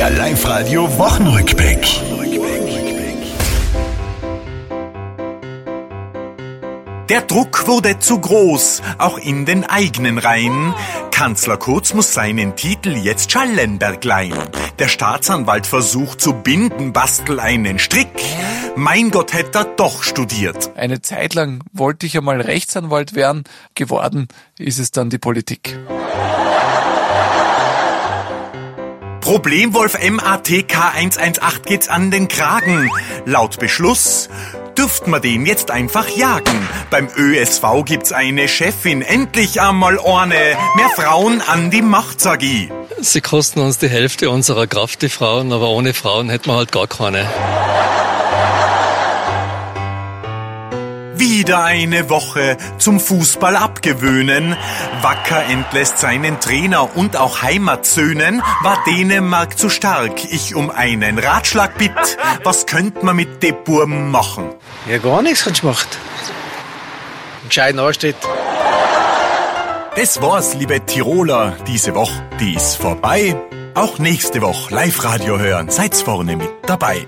Der Live-Radio Wochenrückblick. Der Druck wurde zu groß, auch in den eigenen Reihen. Kanzler Kurz muss seinen Titel jetzt Schallenberg leihen. Der Staatsanwalt versucht zu binden, bastel einen Strick. Mein Gott, hätte er doch studiert. Eine Zeit lang wollte ich einmal Rechtsanwalt werden. Geworden ist es dann die Politik. Problemwolf MATK 118 geht's an den Kragen. Laut Beschluss dürft man den jetzt einfach jagen. Beim ÖSV gibt's eine Chefin, endlich einmal Orne. Mehr Frauen an die Macht, sag ich. Sie kosten uns die Hälfte unserer Kraft, die Frauen, aber ohne Frauen hätten wir halt gar keine. Wieder eine Woche zum Fußball abgewöhnen. Wacker entlässt seinen Trainer und auch Heimatsöhnen. War Dänemark zu stark? Ich um einen Ratschlag bitt. Was könnte man mit de Burm machen? Ja, gar nichts hat gemacht. Entscheidend ansteht. Das war's, liebe Tiroler. Diese Woche, die ist vorbei. Auch nächste Woche Live-Radio hören. Seid's vorne mit dabei.